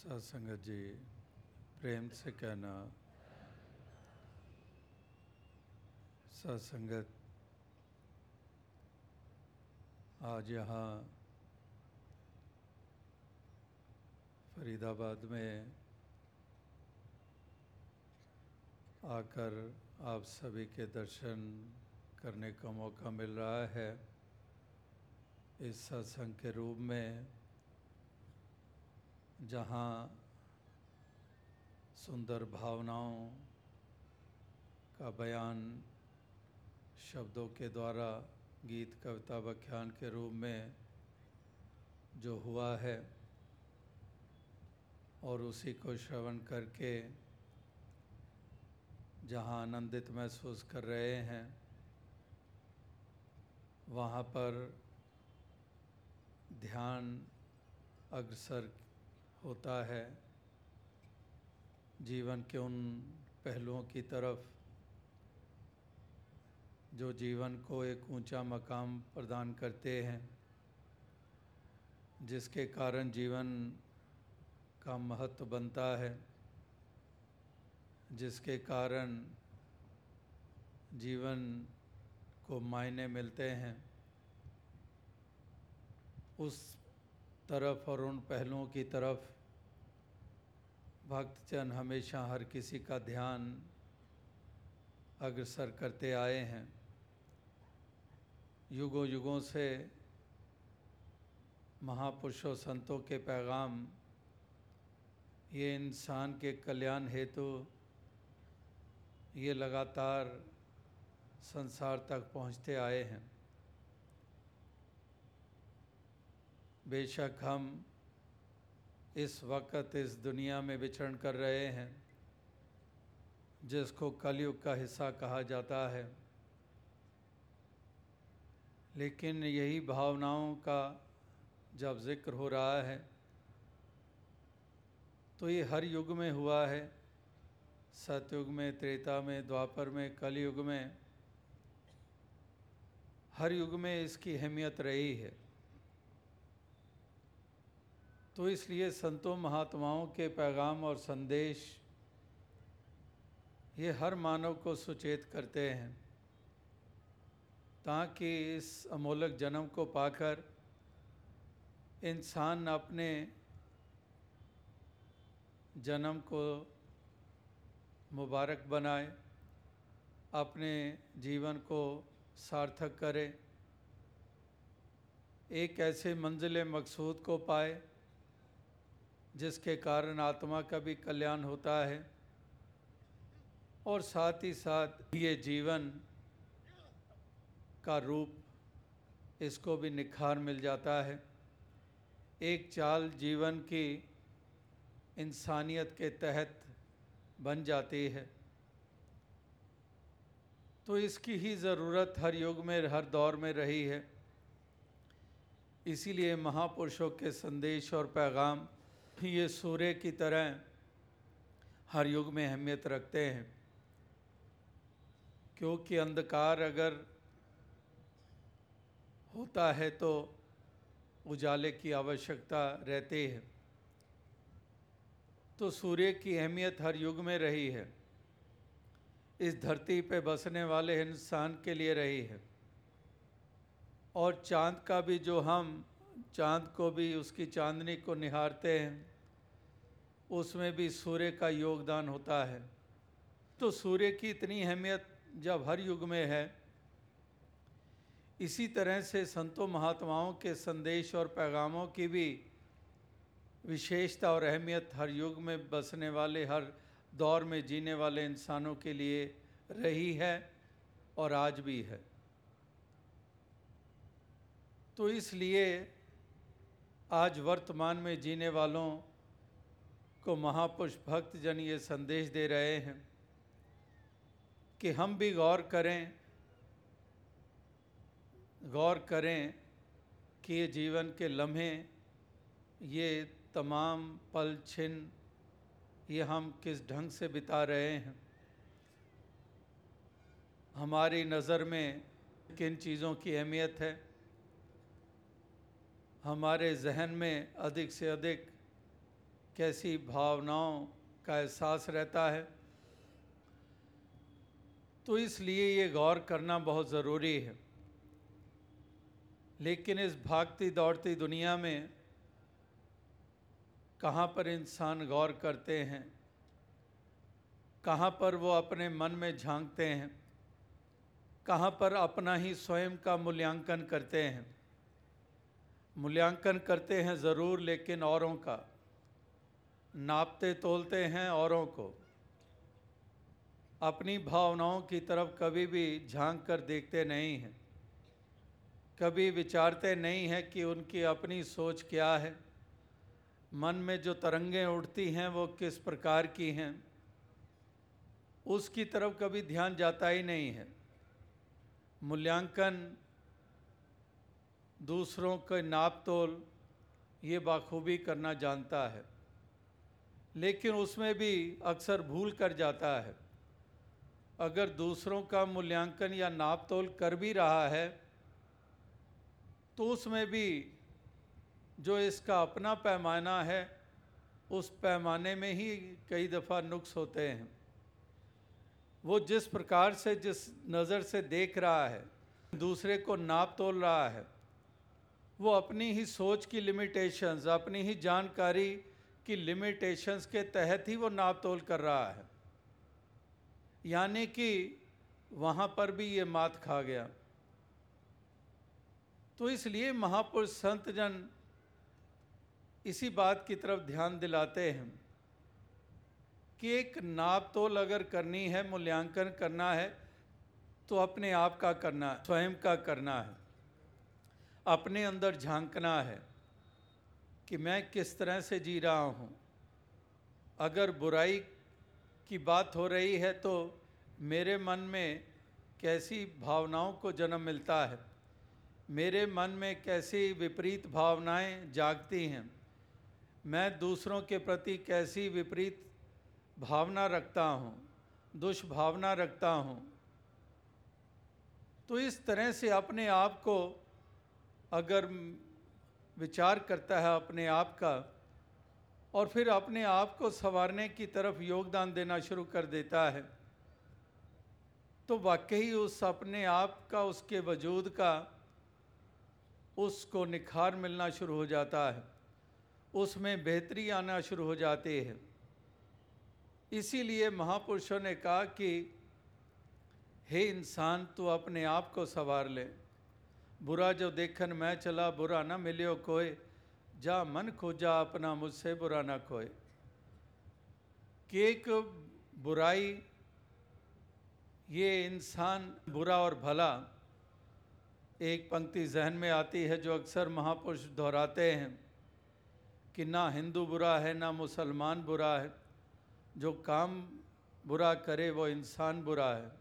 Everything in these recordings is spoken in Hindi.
सत्संगत जी, प्रेम से कहना। सत्संगत आज यहाँ फरीदाबाद में आकर आप सभी के दर्शन करने का मौका मिल रहा है। इस सत्संग के रूप में जहाँ सुंदर भावनाओं का बयान शब्दों के द्वारा, गीत, कविता, व्याख्यान के रूप में जो हुआ है और उसी को श्रवण करके जहाँ आनंदित महसूस कर रहे हैं, वहाँ पर ध्यान अग्रसर होता है। जीवन के उन पहलुओं की तरफ़ जो जीवन को एक ऊँचा मकाम प्रदान करते हैं, जिसके कारण जीवन का महत्व बनता है, जिसके कारण जीवन को मायने मिलते हैं, उस तरफ़ और उन पहलुओं की तरफ़। भक्तजन हमेशा हर किसी का ध्यान अग्रसर करते आए हैं। युगों युगों से महापुरुषों, संतों के पैगाम, ये इंसान के कल्याण हेतु ये लगातार संसार तक पहुँचते आए हैं। बेशक हम इस वक्त इस दुनिया में विचरण कर रहे हैं, जिसको कलयुग का हिस्सा कहा जाता है। लेकिन यही भावनाओं का जब ज़िक्र हो रहा है तो ये हर युग में हुआ है। सतयुग में, त्रेता में, द्वापर में, कलयुग में, हर युग में इसकी अहमियत रही है। तो इसलिए संतों, महात्माओं के पैगाम और संदेश ये हर मानव को सुचेत करते हैं, ताकि इस अमोलक जन्म को पाकर इंसान अपने जन्म को मुबारक बनाए, अपने जीवन को सार्थक करे, एक ऐसे मंजिल मकसूद को पाए जिसके कारण आत्मा का भी कल्याण होता है और साथ ही साथ ये जीवन का रूप इसको भी निखार मिल जाता है। एक चाल जीवन की इंसानियत के तहत बन जाती है। तो इसकी ही ज़रूरत हर युग में, हर दौर में रही है। इसीलिए महापुरुषों के संदेश और पैगाम ये सूर्य की तरह हर युग में अहमियत रखते हैं। क्योंकि अंधकार अगर होता है तो उजाले की आवश्यकता रहती है। तो सूर्य की अहमियत हर युग में रही है। इस धरती पे बसने वाले इंसान के लिए रही है। और चाँद का भी जो हम, चाँद को भी उसकी चांदनी को निहारते हैं। उसमें भी सूर्य का योगदान होता है। तो सूर्य की इतनी अहमियत जब हर युग में है, इसी तरह से संतों महात्माओं के संदेश और पैगामों की भी विशेषता और अहमियत हर युग में बसने वाले, हर दौर में जीने वाले इंसानों के लिए रही है और आज भी है। तो इसलिए आज वर्तमान में जीने वालों को महापुरुष भक्त जन ये संदेश दे रहे हैं कि हम भी गौर करें गौर करें कि ये जीवन के लम्हे, ये तमाम पल छिन, ये हम किस ढंग से बिता रहे हैं। हमारी नज़र में किन चीज़ों की अहमियत है? हमारे जहन में अधिक से अधिक कैसी भावनाओं का एहसास रहता है। तो इसलिए ये गौर करना बहुत ज़रूरी है। लेकिन इस भागती दौड़ती दुनिया में कहाँ पर इंसान गौर करते हैं, कहाँ पर वो अपने मन में झांकते हैं, कहाँ पर अपना ही स्वयं का मूल्यांकन करते हैं। मूल्यांकन करते हैं ज़रूर, लेकिन औरों का। नापते तोलते हैं औरों को। अपनी भावनाओं की तरफ़ कभी भी झाँक कर देखते नहीं हैं। कभी विचारते नहीं हैं कि उनकी अपनी सोच क्या है। मन में जो तरंगें उठती हैं, वो किस प्रकार की हैं। उसकी तरफ़ कभी ध्यान जाता ही नहीं है। मूल्यांकन, दूसरों के नाप तोल ये बाखूबी करना जानता है। लेकिन उसमें भी अक्सर भूल कर जाता है। अगर दूसरों का मूल्यांकन या नाप तोल कर भी रहा है तो उसमें भी जो इसका अपना पैमाना है, उस पैमाने में ही कई दफ़ा नुक्स होते हैं। वो जिस प्रकार से, जिस नज़र से देख रहा है, दूसरे को नाप तोल रहा है, वो अपनी ही सोच की लिमिटेशंस अपनी ही जानकारी की लिमिटेशंस के तहत ही वो नाप तोल कर रहा है। यानी कि वहाँ पर भी ये मात खा गया। तो इसलिए महापुरुष संत जन इसी बात की तरफ़ ध्यान दिलाते हैं कि एक नाप तोल अगर करनी है, मूल्यांकन करना है तो अपने आप का करना स्वयं का करना है, अपने अंदर झांकना है। कि मैं किस तरह से जी रहा हूँ। अगर बुराई की बात हो रही है तो मेरे मन में कैसी भावनाओं को जन्म मिलता है? मेरे मन में कैसी विपरीत भावनाएँ जागती हैं? मैं दूसरों के प्रति कैसी विपरीत भावना रखता हूँ, दुष्भावना रखता हूँ? तो इस तरह से अपने आप को अगर विचार करता है अपने आप का और फिर अपने आप को संवारने की तरफ़ योगदान देना शुरू कर देता है। तो वाकई उस अपने आप का, उसके वजूद का, उसको निखार मिलना शुरू हो जाता है। उसमें बेहतरी आना शुरू हो जाती है। इसीलिए महापुरुषों ने कहा कि, हे इंसान, तू अपने आप को संवार ले। बुरा जो देखन मैं चला, बुरा न मिलियो कोई। जा मन खोजा अपना मुझसे, बुरा ना खोए कि बुराई, ये इंसान बुरा और भला एक पंक्ति जहन में आती है जो अक्सर महापुरुष दोहराते हैं कि ना हिंदू बुरा है, ना मुसलमान बुरा है। जो काम बुरा करे, वो इंसान बुरा है।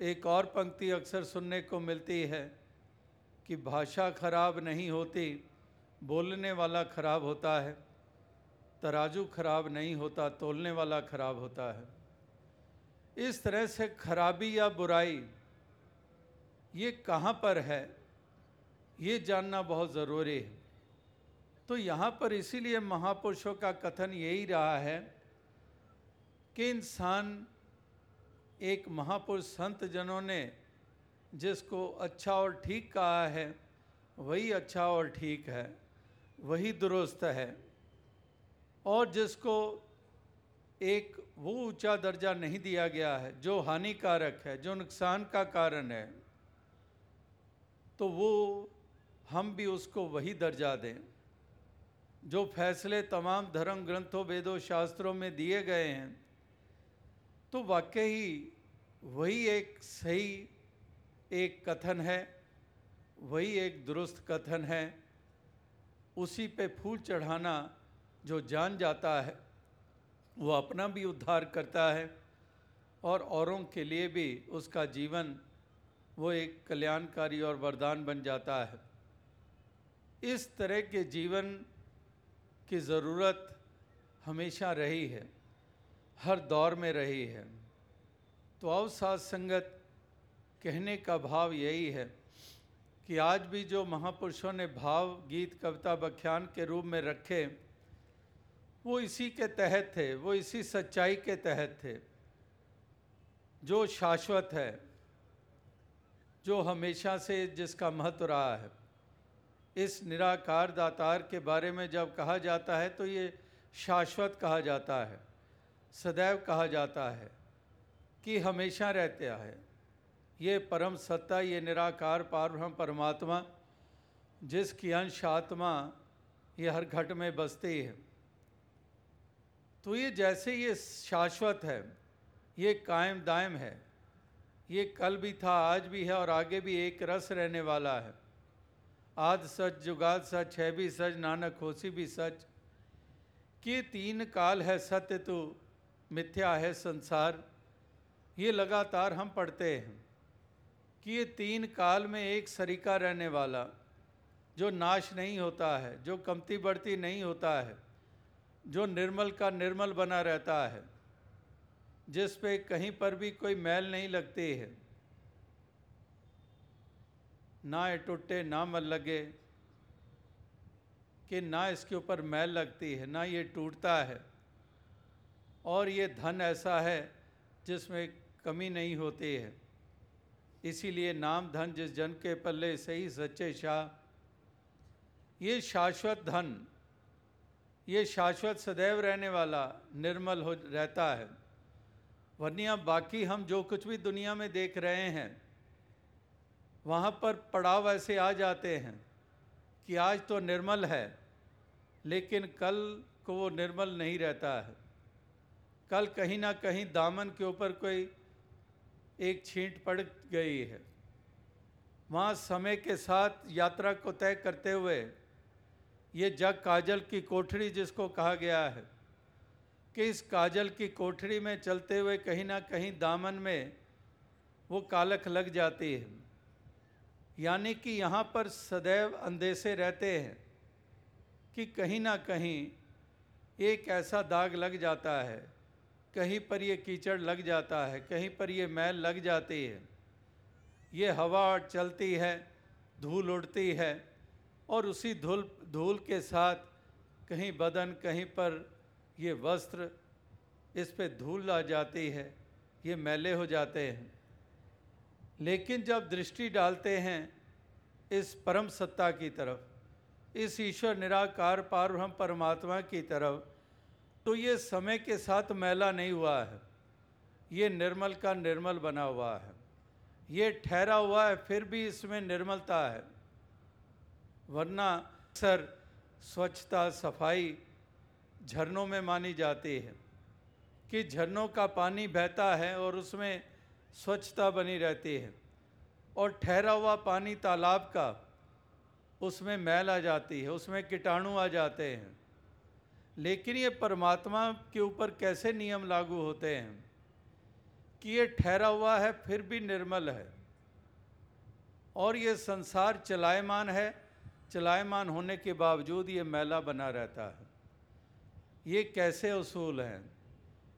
एक और पंक्ति अक्सर सुनने को मिलती है कि भाषा खराब नहीं होती, बोलने वाला खराब होता है, तराजू खराब नहीं होता, तोलने वाला खराब होता है। इस तरह से खराबी या बुराई, ये कहाँ पर है? ये जानना बहुत ज़रूरी है। तो यहाँ पर इसीलिए महापुरुषों का कथन यही रहा है कि इंसान, एक महापुरुष संत जनों ने जिसको अच्छा और ठीक कहा है, वही अच्छा और ठीक है, वही दुरुस्त है। और जिसको एक वो ऊँचा दर्जा नहीं दिया गया है, जो हानिकारक है, जो नुकसान का कारण है तो वो हम भी उसको वही दर्जा दें, जो फैसले तमाम धर्म ग्रंथों, वेदों, शास्त्रों में दिए गए हैं तो वाकई वही एक सही एक कथन है, वही एक दुरुस्त कथन है। उसी पे फूल चढ़ाना जो जान जाता है, वो अपना भी उद्धार करता है और औरों के लिए भी उसका जीवन वो एक कल्याणकारी और वरदान बन जाता है। इस तरह के जीवन की ज़रूरत हमेशा रही है, हर दौर में रही है। तो अवसाद संगत कहने का भाव यही है कि आज भी जो महापुरुषों ने भाव, गीत, कविता, व्याख्यान के रूप में रखे, वो इसी के तहत थे, वो इसी सच्चाई के तहत थे, जो शाश्वत है, जो हमेशा से जिसका महत्व रहा है। इस निराकार दातार के बारे में जब कहा जाता है तो ये शाश्वत कहा जाता है, सदैव कहा जाता है कि हमेशा रहता है ये परम सत्ता, ये निराकार पारब्रह्म परमात्मा, जिसकी अंश आत्मा ये हर घट में बसती है। तो ये जैसे ये शाश्वत है, ये कायम दायम है, ये कल भी था, आज भी है और आगे भी एक रस रहने वाला है। आद सच, जुगाद सच, है भी सच, नानक होसी भी सच। कि तीन काल है सत्य तो मिथ्या है संसार, ये लगातार हम पढ़ते हैं। कि ये तीन काल में एक सरीका रहने वाला, जो नाश नहीं होता है, जो कमती बढ़ती नहीं होता है, जो निर्मल का निर्मल बना रहता है, जिस पे कहीं पर भी कोई मैल नहीं लगती है। ना ये टूटे, ना मल लगे, कि ना इसके ऊपर मैल लगती है, ना ये टूटता है। और ये धन ऐसा है, जिसमें कमी नहीं होती है। इसीलिए नाम धन जिस जन के पल्ले सही सच्चे शाह। ये शाश्वत धन, ये शाश्वत सदैव रहने वाला निर्मल हो रहता है। वरना बाकी हम जो कुछ भी दुनिया में देख रहे हैं, वहाँ पर पड़ाव ऐसे आ जाते हैं कि आज तो निर्मल है, लेकिन कल को वो निर्मल नहीं रहता है। कल कहीं ना कहीं दामन के ऊपर कोई एक छींट पड़ गई है। वहाँ समय के साथ यात्रा को तय करते हुए ये जग काजल की कोठरी जिसको कहा गया है कि इस काजल की कोठरी में चलते हुए कहीं ना कहीं दामन में वो कालख लग जाती है। यानी कि यहाँ पर सदैव अंदेशे रहते हैं कि कहीं ना कहीं एक ऐसा दाग लग जाता है कहीं पर ये कीचड़ लग जाता है, कहीं पर ये मैल लग जाती है। ये हवा चलती है, धूल उड़ती है और उसी धूल धूल के साथ कहीं बदन, कहीं पर ये वस्त्र इस पे धूल आ जाती है, ये मैले हो जाते हैं। लेकिन जब दृष्टि डालते हैं इस परम सत्ता की तरफ़, इस ईश्वर निराकार पार परमात्मा की तरफ़ तो ये समय के साथ मैला नहीं हुआ है। ये निर्मल का निर्मल बना हुआ है। ये ठहरा हुआ है, फिर भी इसमें निर्मलता है। वरना अक्सर स्वच्छता, सफ़ाई झरनों में मानी जाती है कि झरनों का पानी बहता है और उसमें स्वच्छता बनी रहती है और ठहरा हुआ पानी तालाब का उसमें मैल आ जाती है, उसमें कीटाणु आ जाते हैं। लेकिन ये परमात्मा के ऊपर कैसे नियम लागू होते हैं? कि ये ठहरा हुआ है, फिर भी निर्मल है। और ये संसार चलायमान है। चलायमान होने के बावजूद ये मैला बना रहता है। ये कैसे असूल हैं?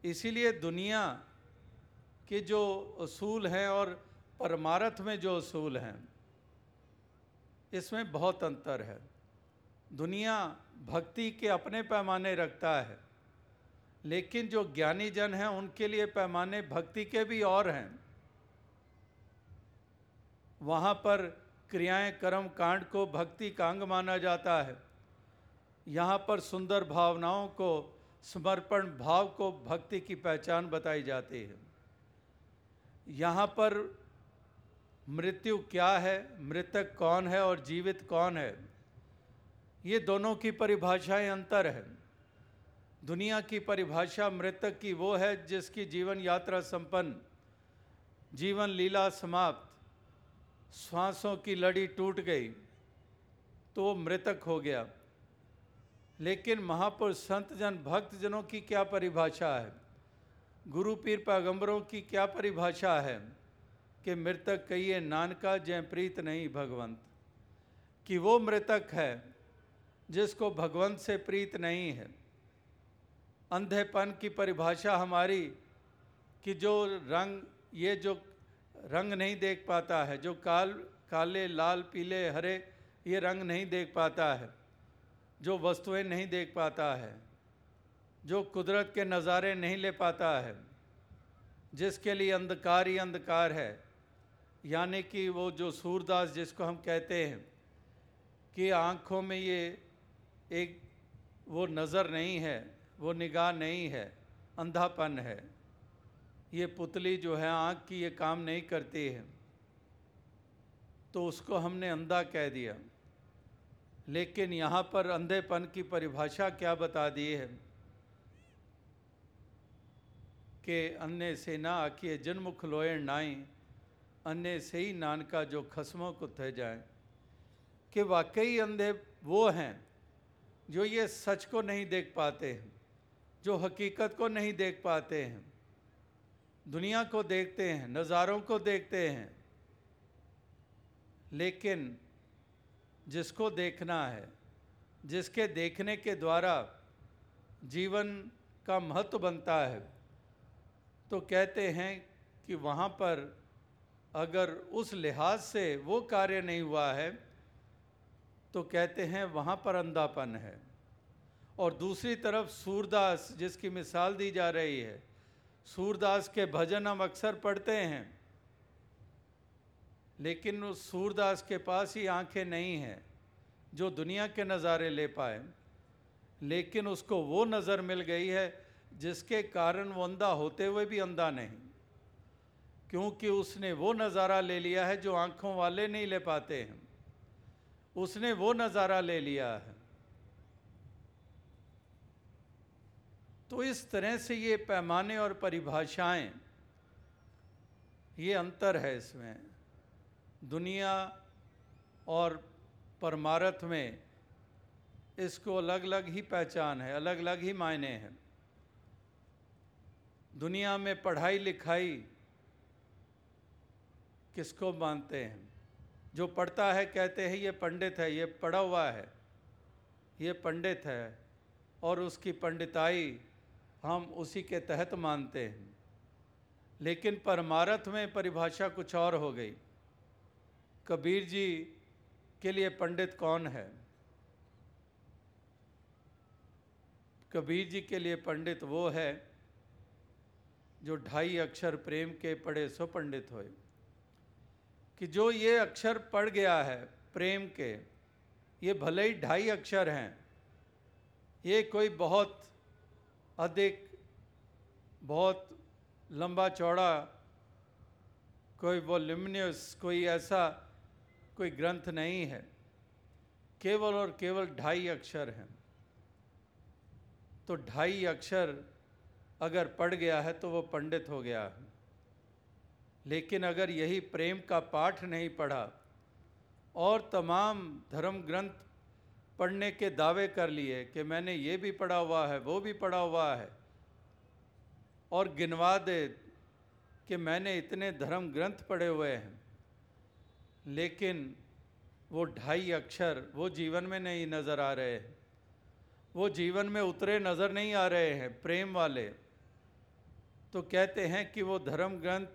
इसीलिए दुनिया के जो असूल हैं और परमारथ में जो असूल हैं, इसमें बहुत अंतर है। दुनिया भक्ति के अपने पैमाने रखता है। लेकिन जो ज्ञानी जन हैं, उनके लिए पैमाने भक्ति के भी और हैं। वहाँ पर क्रियाएँ, कर्म, कांड को भक्ति का अंग माना जाता है। यहाँ पर सुंदर भावनाओं को, समर्पण भाव को भक्ति की पहचान बताई जाती है। यहाँ पर मृत्यु क्या है? मृतक कौन है और जीवित कौन है? ये दोनों की परिभाषाएँ अंतर है। दुनिया की परिभाषा मृतक की वो है जिसकी जीवन यात्रा संपन्न, जीवन लीला समाप्त, श्वासों की लड़ी टूट गई तो वो मृतक हो गया। लेकिन महापुरुष संत जन भक्त जनों की क्या परिभाषा है? गुरु पीर पैगंबरों की क्या परिभाषा है कि मृतक कहिए, नानका जय प्रीत नहीं भगवंत कि वो मृतक है जिसको भगवंत से प्रीत नहीं है। अंधेपन की परिभाषा हमारी कि जो रंग, ये जो रंग नहीं देख पाता है, जो काल, काले, लाल, पीले, हरे, ये रंग नहीं देख पाता है, जो वस्तुएँ नहीं देख पाता है, जो कुदरत के नज़ारे नहीं ले पाता है, जिसके लिए अंधकार ही अंधकार है, यानी कि वो जो सूरदास जिसको हम कहते हैं कि आँखों में ये एक वो नज़र नहीं है, वो निगाह नहीं है, अंधापन है। ये पुतली जो है आँख की ये काम नहीं करती है। तो उसको हमने अंधा कह दिया। लेकिन यहाँ पर अंधेपन की परिभाषा क्या बता दी है? कि अन्य से ना आखिए जन्मुख लोए नाई, अन्य से ही नान का जो खसमों को थे जाए। कि वाकई अंधे वो हैं जो ये सच को नहीं देख पाते हैं, जो हकीकत को नहीं देख पाते हैं, दुनिया को देखते हैं, नज़ारों को देखते हैं, लेकिन जिसको देखना है, जिसके देखने के द्वारा जीवन का महत्व बनता है तो कहते हैं कि वहाँ पर अगर उस लिहाज से वो कार्य नहीं हुआ है तो कहते हैं वहाँ पर अंधापन है। और दूसरी तरफ़ सूरदास, जिसकी मिसाल दी जा रही है, सूरदास के भजन हम अक्सर पढ़ते हैं, लेकिन उस सूरदास के पास ही आँखें नहीं हैं जो दुनिया के नज़ारे ले पाए। लेकिन उसको वो नज़र मिल गई है जिसके कारण वो अंधा होते हुए भी अंधा नहीं, क्योंकि उसने वो नज़ारा ले लिया है जो आँखों वाले नहीं ले पाते हैं। उसने वो नज़ारा ले लिया है। तो इस तरह से ये पैमाने और परिभाषाएँ, ये अंतर है इसमें। दुनिया और परमारथ में इसको अलग अलग ही पहचान है अलग अलग ही मायने हैं। दुनिया में पढ़ाई लिखाई किसको मानते हैं? जो पढ़ता है, कहते हैं, ये पंडित है, ये पढ़ा हुआ है, ये पंडित है, और उसकी पंडिताई हम उसी के तहत मानते हैं। लेकिन परमारथ में परिभाषा कुछ और हो गई। कबीर जी के लिए पंडित कौन है? कबीर जी के लिए पंडित वो है, जो ढाई अक्षर प्रेम के पढ़े सो पंडित होए। कि जो ये अक्षर पढ़ गया है, प्रेम के, ये भले ही ढाई अक्षर हैं, ये कोई बहुत अधिक, बहुत लंबा चौड़ा, कोई वॉल्यूमिनियस कोई ऐसा कोई ग्रंथ नहीं है। केवल और केवल ढाई अक्षर हैं। तो ढाई अक्षर अगर पढ़ गया है तो वो पंडित हो गया है। लेकिन अगर यही प्रेम का पाठ नहीं पढ़ा और तमाम धर्म ग्रंथ पढ़ने के दावे कर लिए कि मैंने ये भी पढ़ा हुआ है, वो भी पढ़ा हुआ है, और गिनवा दे कि मैंने इतने धर्म ग्रंथ पढ़े हुए हैं, लेकिन वो ढाई अक्षर वो जीवन में नहीं नज़र आ रहे हैं, वो जीवन में उतरे नज़र नहीं आ रहे हैं प्रेम वाले तो कहते हैं कि वो धर्म ग्रंथ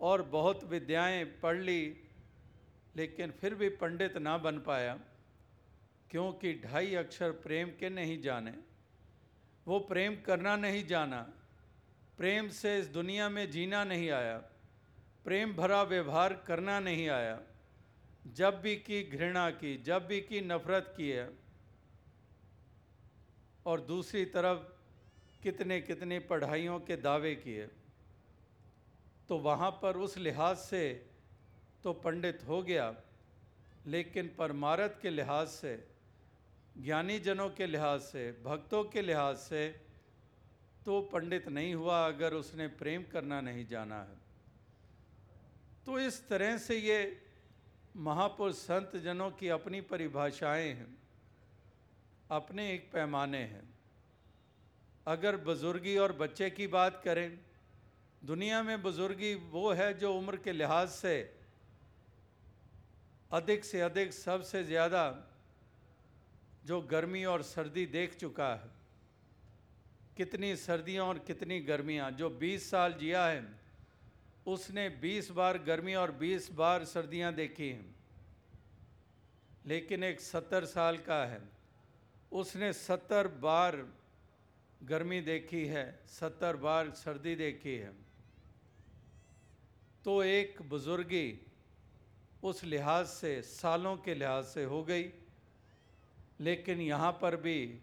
और बहुत विद्याएँ पढ़ ली, लेकिन फिर भी पंडित ना बन पाया, क्योंकि ढाई अक्षर प्रेम के नहीं जाने। वो प्रेम करना नहीं जाना, प्रेम से इस दुनिया में जीना नहीं आया, प्रेम भरा व्यवहार करना नहीं आया। जब भी की घृणा की, जब भी की नफरत की है, और दूसरी तरफ़ कितने कितने पढ़ाइयों के दावे किए। तो वहाँ पर उस लिहाज से तो पंडित हो गया, लेकिन परमारत के लिहाज से ज्ञानी जनों के लिहाज से, भक्तों के लिहाज से तो पंडित नहीं हुआ अगर उसने प्रेम करना नहीं जाना है। तो इस तरह से ये महापुरुष संत जनों की अपनी परिभाषाएँ हैं, अपने एक पैमाने हैं। अगर बुज़ुर्गी और बच्चे की बात करें दुनिया में बुज़ुर्गी वो है जो उम्र के लिहाज से अधिक से अधिक सबसे ज़्यादा जो गर्मी और सर्दी देख चुका है। कितनी सर्दियाँ और कितनी गर्मियाँ, जो 20 साल जिया है, उसने 20 बार गर्मी और 20 बार सर्दियाँ देखी हैं। लेकिन एक 70 साल का है। उसने 70 बार गर्मी देखी है, सत्तर बार सर्दी देखी है। तो एक बुजुर्गी उस लिहाज से, सालों के लिहाज से हो गई, लेकिन यहाँ पर भी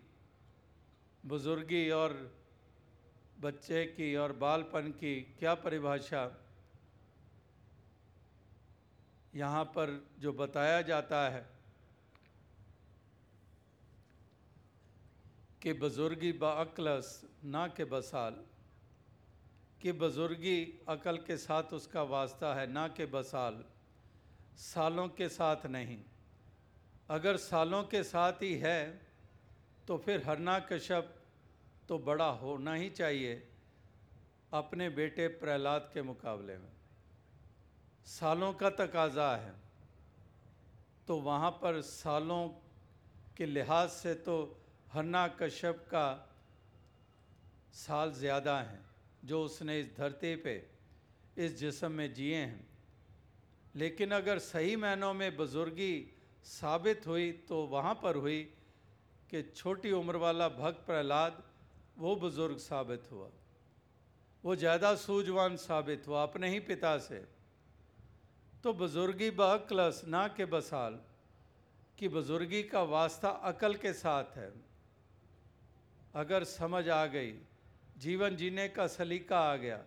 बुजुर्गी और बच्चे की और बालपन की क्या परिभाषा यहाँ पर जो बताया जाता है कि बुजुर्गी बअक्लस ना के बसाल। कि बुजुर्गी अकल के साथ उसका वास्ता है, ना कि बसाल। सालों के साथ नहीं। अगर सालों के साथ ही है तो फिर हरना कश्यप तो बड़ा होना ही चाहिए अपने बेटे प्रहलाद के मुकाबले में। सालों का तकाजा है। तो वहाँ पर सालों के लिहाज से तो हरना कश्यप का साल ज़्यादा हैं। जो उसने इस धरती पे, इस जिसम में जिए हैं। लेकिन अगर सही मायनों में बुजुर्गी साबित हुई तो वहाँ पर हुई कि छोटी उम्र वाला भक्त प्रहलाद, वो बुज़ुर्ग साबित हुआ। वो ज़्यादा सूझवान साबित हुआ अपने ही पिता से। तो बुज़ुर्गी बकलस ना के बसाल कि बुज़ुर्गी का वास्ता अकल के साथ है। अगर समझ आ गई जीवन जीने का सलीका आ गया।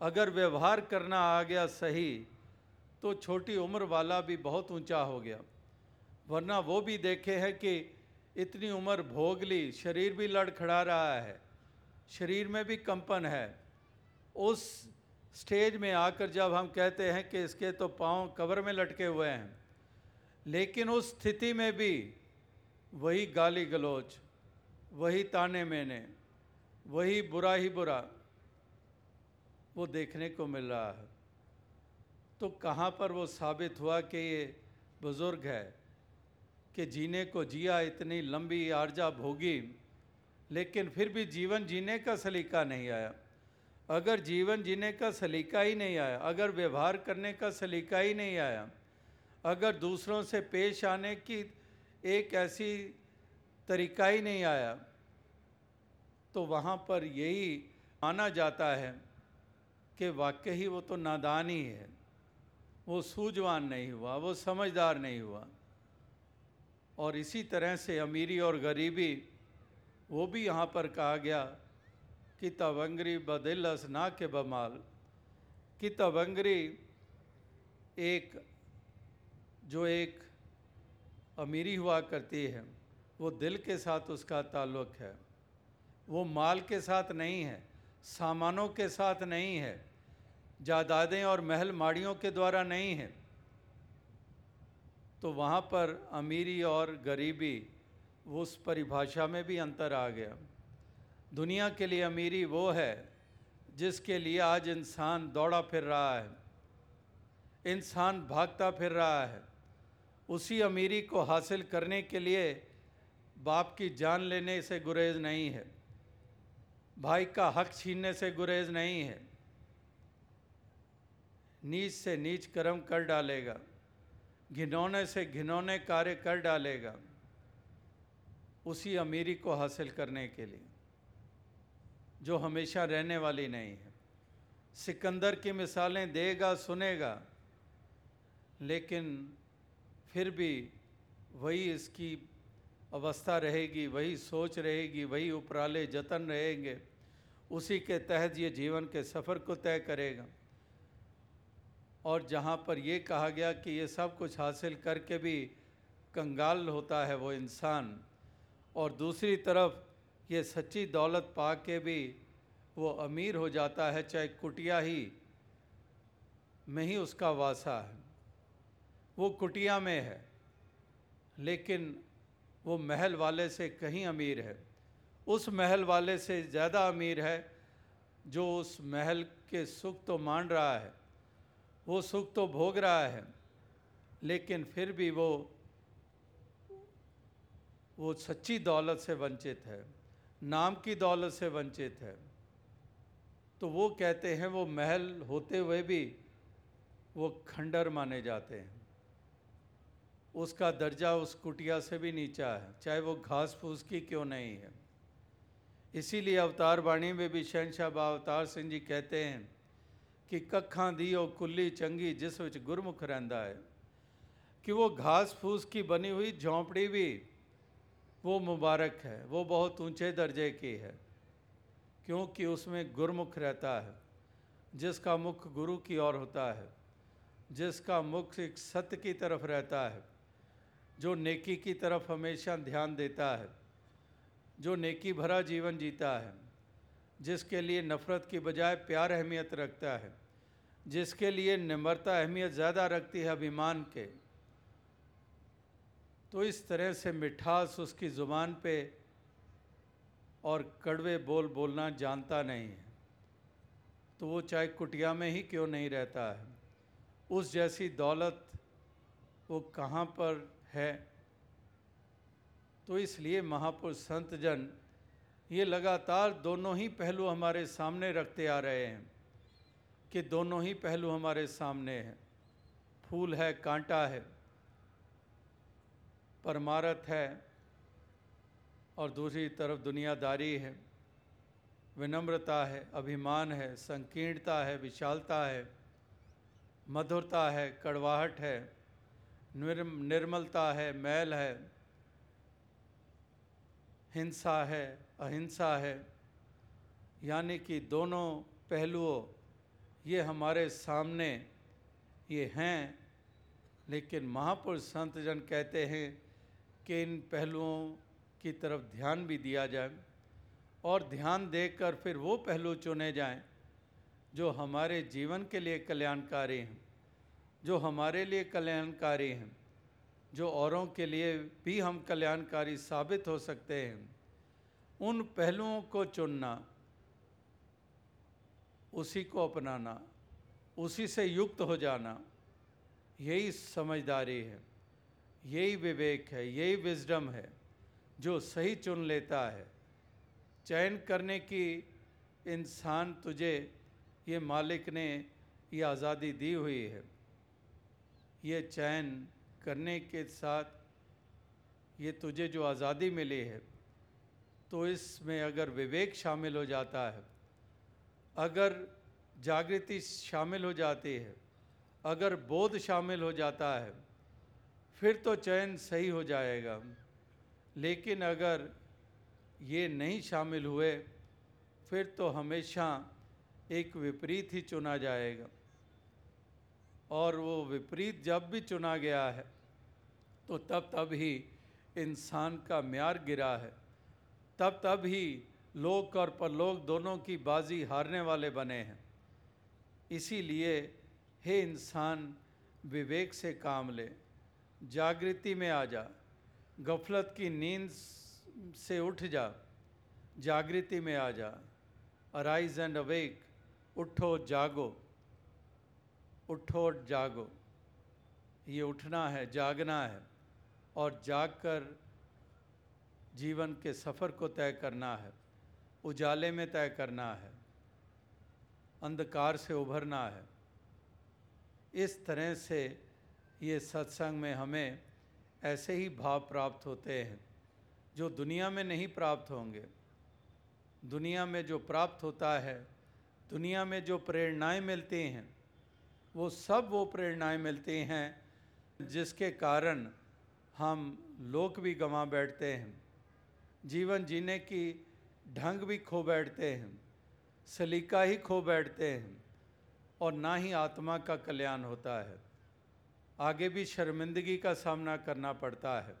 अगर व्यवहार करना आ गया सही तो छोटी उम्र वाला भी बहुत ऊँचा हो गया। वरना वो भी देखे हैं कि इतनी उम्र भोग ली, शरीर भी लड़खड़ा रहा है, शरीर में भी कंपन है। उस स्टेज में आकर जब हम कहते हैं कि इसके तो पाँव कवर में लटके हुए हैं, लेकिन उस स्थिति में भी वही गाली गलोच वही ताने मैंने वही बुरा ही बुरा वो देखने को मिल रहा है। तो कहाँ पर वो साबित हुआ कि ये बुज़ुर्ग है कि जीने को जिया इतनी लंबी आर्जा भोगी, लेकिन फिर भी जीवन जीने का सलीका नहीं आया। अगर जीवन जीने का सलीका ही नहीं आया, अगर व्यवहार करने का सलीका ही नहीं आया, अगर दूसरों से पेश आने की एक ऐसी तरीका ही नहीं आया तो वहाँ पर यही माना जाता है कि वाकई ही वो तो नादान ही है। वो सूझवान नहीं हुआ, वो समझदार नहीं हुआ। और इसी तरह से अमीरी और गरीबी, वो भी यहाँ पर कहा गया कि तवंगरी बदिलस ना के बमाल। कि तवंगरी एक, जो एक अमीरी हुआ करती है, वो दिल के साथ उसका ताल्लुक़ है। वो माल के साथ नहीं है, सामानों के साथ नहीं है, जायदादें और महल माड़ियों के द्वारा नहीं है। तो वहाँ पर अमीरी और गरीबी उस परिभाषा में भी अंतर आ गया। दुनिया के लिए अमीरी वो है, जिसके लिए आज इंसान दौड़ा फिर रहा है, इंसान भागता फिर रहा है। उसी अमीरी को हासिल करने के लिए बाप की जान लेने से गुरेज नहीं है। भाई का हक छीनने से गुरेज नहीं है। नीच से नीच कर्म कर डालेगा, घिनौने से घिनौने कार्य कर डालेगा, उसी अमीरी को हासिल करने के लिए, जो हमेशा रहने वाली नहीं है। सिकंदर की मिसालें देगा, सुनेगा, लेकिन फिर भी वही इसकी अवस्था रहेगी, वही सोच रहेगी, वही उपराले जतन रहेंगे। उसी के तहत ये जीवन के सफ़र को तय करेगा। और जहाँ पर ये कहा गया कि ये सब कुछ हासिल करके भी कंगाल होता है वो इंसान, और दूसरी तरफ़ ये सच्ची दौलत पा के भी वो अमीर हो जाता है, चाहे कुटिया ही में ही उसका वासा है। वो कुटिया में है, लेकिन वो महल वाले से कहीं अमीर है। उस महल वाले से ज़्यादा अमीर है, जो उस महल के सुख तो मान रहा है, वो सुख तो भोग रहा है, लेकिन फिर भी वो वो सच्ची दौलत से वंचित है, नाम की दौलत से वंचित है। तो वो कहते हैं, वो महल होते हुए भी वो खंडर माने जाते हैं। उसका दर्जा उस कुटिया से भी नीचा है, चाहे वो घास फूस की क्यों नहीं है। इसीलिए अवतार वाणी में भी शहनशाह बा अवतार सिंह जी कहते हैं ਕਿ ਕੱਖਾਂ ਦੀ ਉਹ ਕੁੱਲੀ ਚੰਗੀ ਜਿਸ ਵਿੱਚ ਗੁਰਮੁਖ ਰਹਿੰਦਾ है कि वो घास फूस की बनी हुई झोंपड़ी भी वो मुबारक है वो बहुत ऊंचे दर्जे की है क्योंकि उसमें गुरमुख रहता है जिसका मुख गुरु की ओर होता है जिसका मुख एक सत्य की तरफ रहता है जो नेकी की तरफ हमेशा ध्यान देता है जो नेकी भरा जीवन जीता है, जिसके लिए नफ़रत की बजाय प्यार अहमियत रखता है, जिसके लिए निम्रता अहमियत ज़्यादा रखती है अभिमान के। तो इस तरह से मिठास उसकी ज़ुबान पे और कड़वे बोल बोलना जानता नहीं है। तो वो चाहे कुटिया में ही क्यों नहीं रहता है, उस जैसी दौलत वो कहाँ पर है तो इसलिए महापुरुष संत जन ये लगातार दोनों ही पहलू हमारे सामने रखते आ रहे हैं कि दोनों ही पहलू हमारे सामने हैं। फूल है, कांटा है, परमारथ है और दूसरी तरफ़ दुनियादारी है। विनम्रता है, अभिमान है, संकीर्णता है, विशालता है, मधुरता है, कड़वाहट है, निर्म, निर्मलता है, मैल है हिंसा है, अहिंसा है, यानी कि दोनों पहलुओं, ये हमारे सामने, ये हैं। लेकिन महापुरुष संत जन कहते हैं कि इन पहलुओं की तरफ़ ध्यान भी दिया जाए और ध्यान देकर फिर वो पहलू चुने जाएँ जो हमारे जीवन के लिए कल्याणकारी हैं, जो हमारे लिए कल्याणकारी हैं। जो औरों के लिए भी हम कल्याणकारी साबित हो सकते हैं, उन पहलुओं को चुनना, उसी को अपनाना, उसी से युक्त हो जाना, यही समझदारी है, यही विवेक है, यही विजडम है, जो सही चुन लेता है। चयन करने की इंसान तुझे ये मालिक ने ये आज़ादी दी हुई है। ये चयन करने के साथ ये तुझे जो आज़ादी मिली है तो इसमें अगर विवेक शामिल हो जाता है, अगर जागृति शामिल हो जाती है, अगर बोध शामिल हो जाता है, फिर तो चयन सही हो जाएगा। लेकिन अगर ये नहीं शामिल हुए, फिर तो हमेशा एक विपरीत ही चुना जाएगा। और वो विपरीत जब भी चुना गया है तो तब तब ही इंसान का म्यार गिरा है। तब तब ही लोक और परलोक दोनों की बाजी हारने वाले बने हैं। इसीलिए हे इंसान, विवेक से काम ले, जागृति में आ जा, गफलत की नींद से उठ जा, जागृति में आ जा। अराइज एंड अवेक उठो, जागो। उठो जागो। ये उठना है, जागना है और जागकर जीवन के सफ़र को तय करना है, उजाले में तय करना है, अंधकार से उभरना है। इस तरह से ये सत्संग में हमें ऐसे ही भाव प्राप्त होते हैं, जो दुनिया में नहीं प्राप्त होंगे। दुनिया में जो प्राप्त होता है, दुनिया में जो प्रेरणाएँ मिलती हैं वो सब वो प्रेरणाएँ मिलती हैं, जिसके कारण हम लोक भी गंवा बैठते हैं, जीवन जीने की ढंग भी खो बैठते हैं, सलीका ही खो बैठते हैं, और ना ही आत्मा का कल्याण होता है। आगे भी शर्मिंदगी का सामना करना पड़ता है।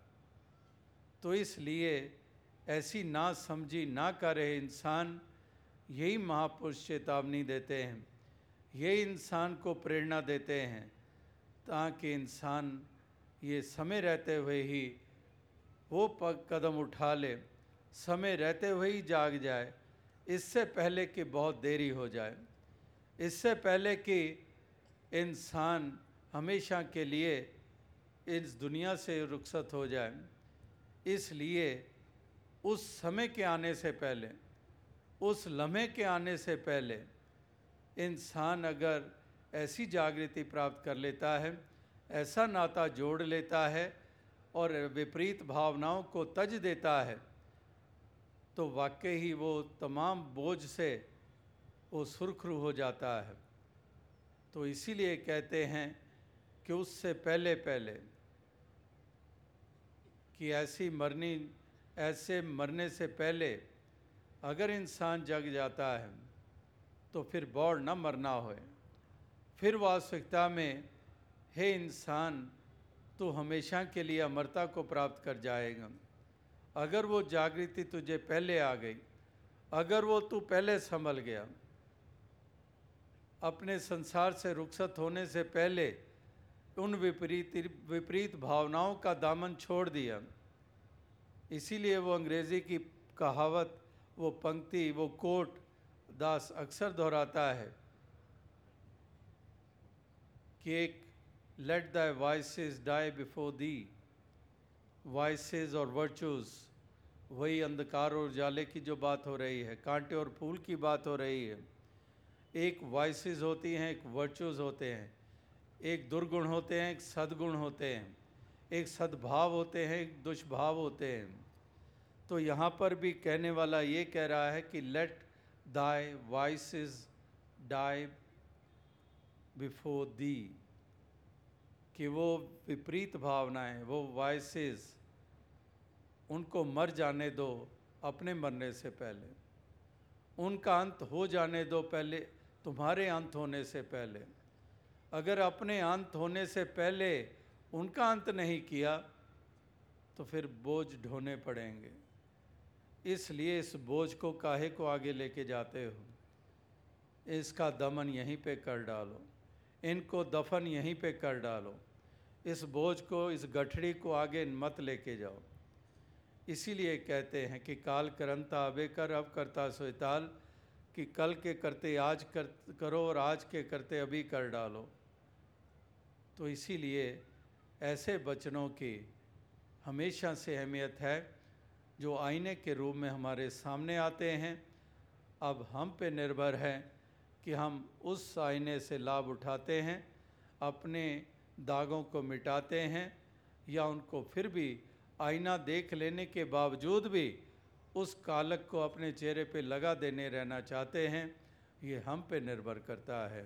तो इसलिए ऐसी ना समझी ना करे इंसान, यही महापुरुष चेतावनी देते हैं। यही इंसान को प्रेरणा देते हैं ताकि इंसान ये समय रहते हुए ही वो पग कदम उठा ले, समय रहते हुए ही जाग जाए। इससे पहले कि बहुत देरी हो जाए। इससे पहले कि इंसान हमेशा के लिए इस दुनिया से रुखसत हो जाए। इसलिए उस समय के आने से पहले, उस लम्हे के आने से पहले इंसान अगर ऐसी जागृति प्राप्त कर लेता है, ऐसा नाता जोड़ लेता है और विपरीत भावनाओं को तज देता है तो वाकई ही वो तमाम बोझ से वो सुरखरू हो जाता है। तो इसीलिए कहते हैं कि उससे पहले पहले कि ऐसी मरनी, ऐसे मरने से पहले अगर इंसान जग जाता है तो फिर बौड़ न मरना होए। फिर वास्तविकता में, हे इंसान, तू हमेशा के लिए अमरता को प्राप्त कर जाएगा। अगर वो जागृति तुझे पहले आ गई, अगर वो तू पहले संभल गया, अपने संसार से रुखसत होने से पहले उन विपरीत विपरीत भावनाओं का दामन छोड़ दिया। इसीलिए वो अंग्रेज़ी की कहावत, वो पंक्ति, वो कोट दास अक्सर दोहराता है कि एक let the vices die before the vices और वर्चूज़ वही अंधकार और उजाले की जो बात हो रही है, कांटे और फूल की बात हो रही है। एक वाइसेस होती हैं, एक वर्चूज़ होते हैं। एक, दुर्गुण होते हैं, एक, सद्गुण होते हैं। एक, सद्भाव होते हैं, एक, दुष्भाव होते हैं। तो यहाँ पर भी कहने वाला ये कह रहा है कि let thy vices die before thee कि वो विपरीत भावनाएँ, वो वाइसेस उनको मर जाने दो अपने मरने से पहले। उनका अंत हो जाने दो पहले तुम्हारे अंत होने से पहले। अगर अपने अंत होने से पहले उनका अंत नहीं किया तो फिर बोझ ढोने पड़ेंगे। इसलिए इस बोझ को काहे को आगे लेके जाते हो? इसका दमन यहीं पे कर डालो। इनको दफन यहीं पे कर डालो। इस बोझ को, इस गठड़ी को आगे मत लेके जाओ। इसीलिए कहते हैं कि काल करंता अबे कर, अब करता सोताल कि कल के करते आज कर, करो और आज के करते अभी कर डालो। तो इसीलिए ऐसे वचनों की हमेशा से अहमियत है। जो आईने के रूप में हमारे सामने आते हैं, अब हम पे निर्भर है कि हम उस आईने से लाभ उठाते हैं, अपने दागों को मिटाते हैं या उनको फिर भी आईना देख लेने के बावजूद भी उस कालक को अपने चेहरे पे लगा देने रहना चाहते हैं, ये हम पे निर्भर करता है।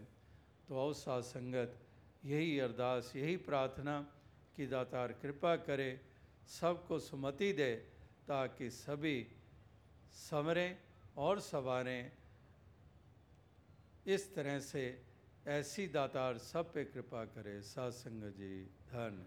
तो साथ संगत, यही अरदास, यही प्रार्थना कि दातार कृपा करे, सबको सुमति दे ताकि सभी समरें और सवारें इस तरह से ऐसी दातार सब पे कृपा करे। सत्संग जी धन